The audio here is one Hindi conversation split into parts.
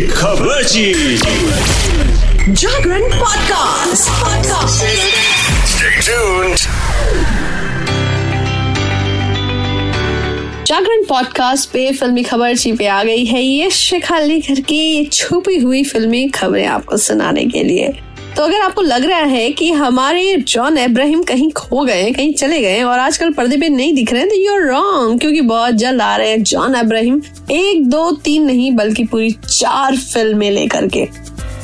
खबर जी Jagran podcast podcast Stay tuned. Jagran podcast पे फिल्मी खबर जी पे आ गई है। ये शिखा लेकर की छुपी हुई फिल्मी खबरें आपको सुनाने के लिए। तो अगर आपको लग रहा है कि हमारे जॉन अब्राहिम कहीं खो गए, कहीं चले गए और आजकल पर्दे पे नहीं दिख रहे हैं तो यूर रॉन्ग क्योंकि बहुत जल्द आ रहे हैं जॉन अब्राहिम एक, दो, तीन नहीं, बल्कि पूरी चार फ़िल्में लेकर के।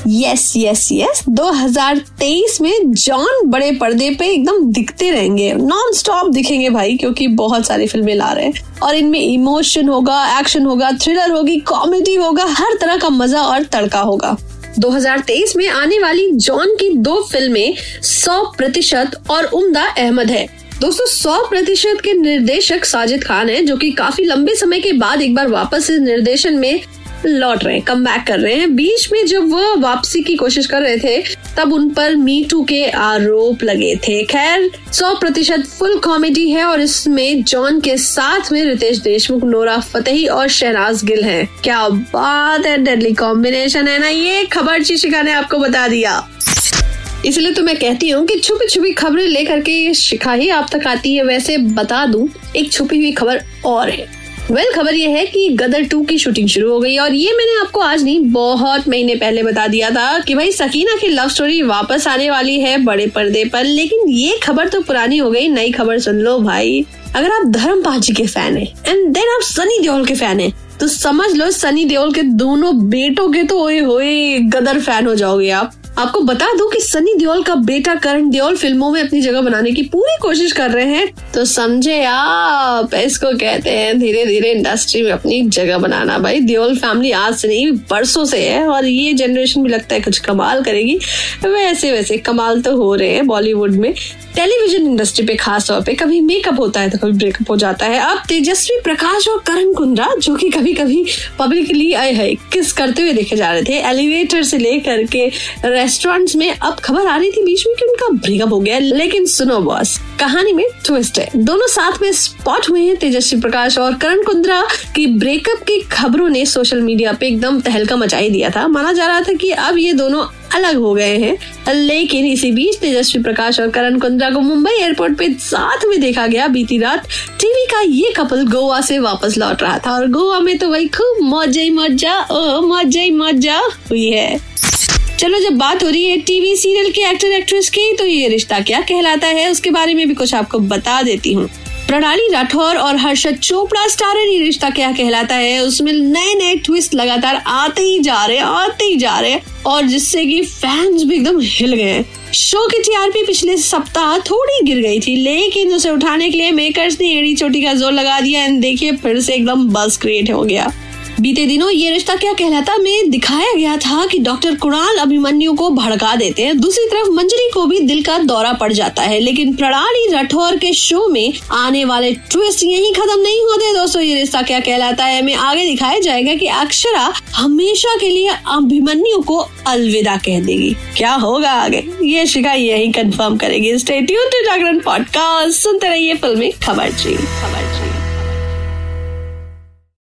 यस यस यस 2023 में जॉन बड़े पर्दे पे एकदम दिखते रहेंगे। नॉन स्टॉप दिखेंगे भाई, क्योंकि बहुत सारी फ़िल्में ला रहे हैं। और इनमें इमोशन होगा एक्शन होगा थ्रिलर होगी कॉमेडी होगा, हर तरह का मज़ा और तड़का होगा। 2023 में आने वाली जॉन की दो फ़िल्में 100 प्रतिशत और उमदा अहमद है। दोस्तों, सौ प्रतिशत के निर्देशक साजिद खान हैं, जो कि काफ़ी लंबे समय के बाद एक बार वापस इस निर्देशन में लौट रहे हैं कम बैक कर रहे हैं। बीच में जब वो वापसी की कोशिश कर रहे थे, तब उन पर मी टू के आरोप लगे थे। खैर, सौ प्रतिशत फुल कॉमेडी है और इसमें जॉन के साथ में रितेश देशमुख, नोरा फतेही और शहनाज गिल हैं। क्या बात है डेडली कॉम्बिनेशन है ना ये। खबर शिशिका ने आपको बता दिया। इसलिए तो मैं कहती हूँ कि छुपी छुपी खबरें लेकर के शिखा ही आप तक आती है। वैसे बता दूँ, एक छुपी हुई खबर और है। वेल well, खबर ये है कि गदर टू की शूटिंग शुरू हो गई और ये मैंने आपको आज नहीं बहुत महीने पहले बता दिया था कि भाई सकीना की लव स्टोरी वापस आने वाली है बड़े पर्दे पर। लेकिन ये खबर तो पुरानी हो गई नई खबर सुन लो भाई। अगर आप धर्म पाजी के फ़ैन है एंड देन आप सनी देओल के फ़ैन है तो समझ लो सनी देओल के दोनों बेटों के तो ओए होए गदर फ़ैन हो जाओगे आप। आपको बता दूँ कि सनी देओल का बेटा करण देओल फ़िल्मों में अपनी जगह बनाने की पूरी कोशिश कर रहे हैं। तो समझे आप, इसको कहते हैं धीरे धीरे इंडस्ट्री में अपनी जगह बनाना। भाई, देओल फैमिली आज से नहीं, बरसों से है और ये जनरेशन भी लगता है कुछ कमाल करेगी। वैसे वैसे कमाल तो हो रहे हैं बॉलीवुड में। टेलीविज़न इंडस्ट्री पे खास तौर पे कभी मेकअप होता है तो कभी ब्रेकअप हो जाता है। अब तेजस्वी प्रकाश और करण कुंद्रा, जो कि कभी कभी पब्लिकली आए है, किस करते हुए देखे जा रहे थे? एलिवेटर से लेकर के रेस्टोरेंट्स में अब खबर आ रही थी बीच में कि उनका ब्रेकअप हो गया, लेकिन सुनो बॉस कहानी में ट्विस्ट है। दोनों साथ में स्पॉट हुए हैं तेजस्वी प्रकाश और करण कुंद्रा की ब्रेकअप की खबरों ने सोशल मीडिया पे एकदम तहलका मचाई दिया था। माना जा रहा था कि अब ये दोनों अलग हो गए हैं। लेकिन इसी बीच तेजस्वी प्रकाश और करण कुंद्रा को मुंबई एयरपोर्ट पे साथ में देखा गया बीती रात। टीवी का ये कपल गोवा से वापस लौट रहा था और गोवा में तो वही खूब मौजा मौजा, ओ, मौजा मौजा हुई है। चलो, जब बात हो रही है टीवी सीरियल के एक्टर एक्ट्रेस की तो ये रिश्ता क्या कहलाता है, उसके बारे में भी कुछ आपको बता देती हूँ। प्रणाली राठौर और हर्षद चोपड़ा स्टारर ये रिश्ता क्या कहलाता है, उसमें नए नए ट्विस्ट लगातार आते ही जा रहे आते ही जा रहे और जिससे कि फैंस भी एकदम हिल गए शो की टीआरपी पिछले सप्ताह थोड़ी गिर गई थी, लेकिन उसे उठाने के लिए मेकर्स ने एड़ी चोटी का ज़ोर लगा दिया एंड देखिए फिर से एकदम बस क्रिएट हो गया। बीते दिनों ये रिश्ता क्या कहलाता में दिखाया गया था कि डॉक्टर कुणाल अभिमन्यु को भड़का देते हैं। दूसरी तरफ़ मंजरी को भी दिल का दौरा पड़ जाता है, लेकिन प्रणाली राठौर के शो में आने वाले ट्विस्ट यही खत्म नहीं होते दोस्तों, ये रिश्ता क्या कहलाता है में आगे दिखाया जाएगा कि अक्षरा हमेशा के लिए अभिमन्यु को अलविदा कह देगी। क्या होगा आगे? ये शिका यही कंफर्म करेगी। Stay tune to Jagran podcast सुनते रहिए फिल्मी खबर जी। खबर जी।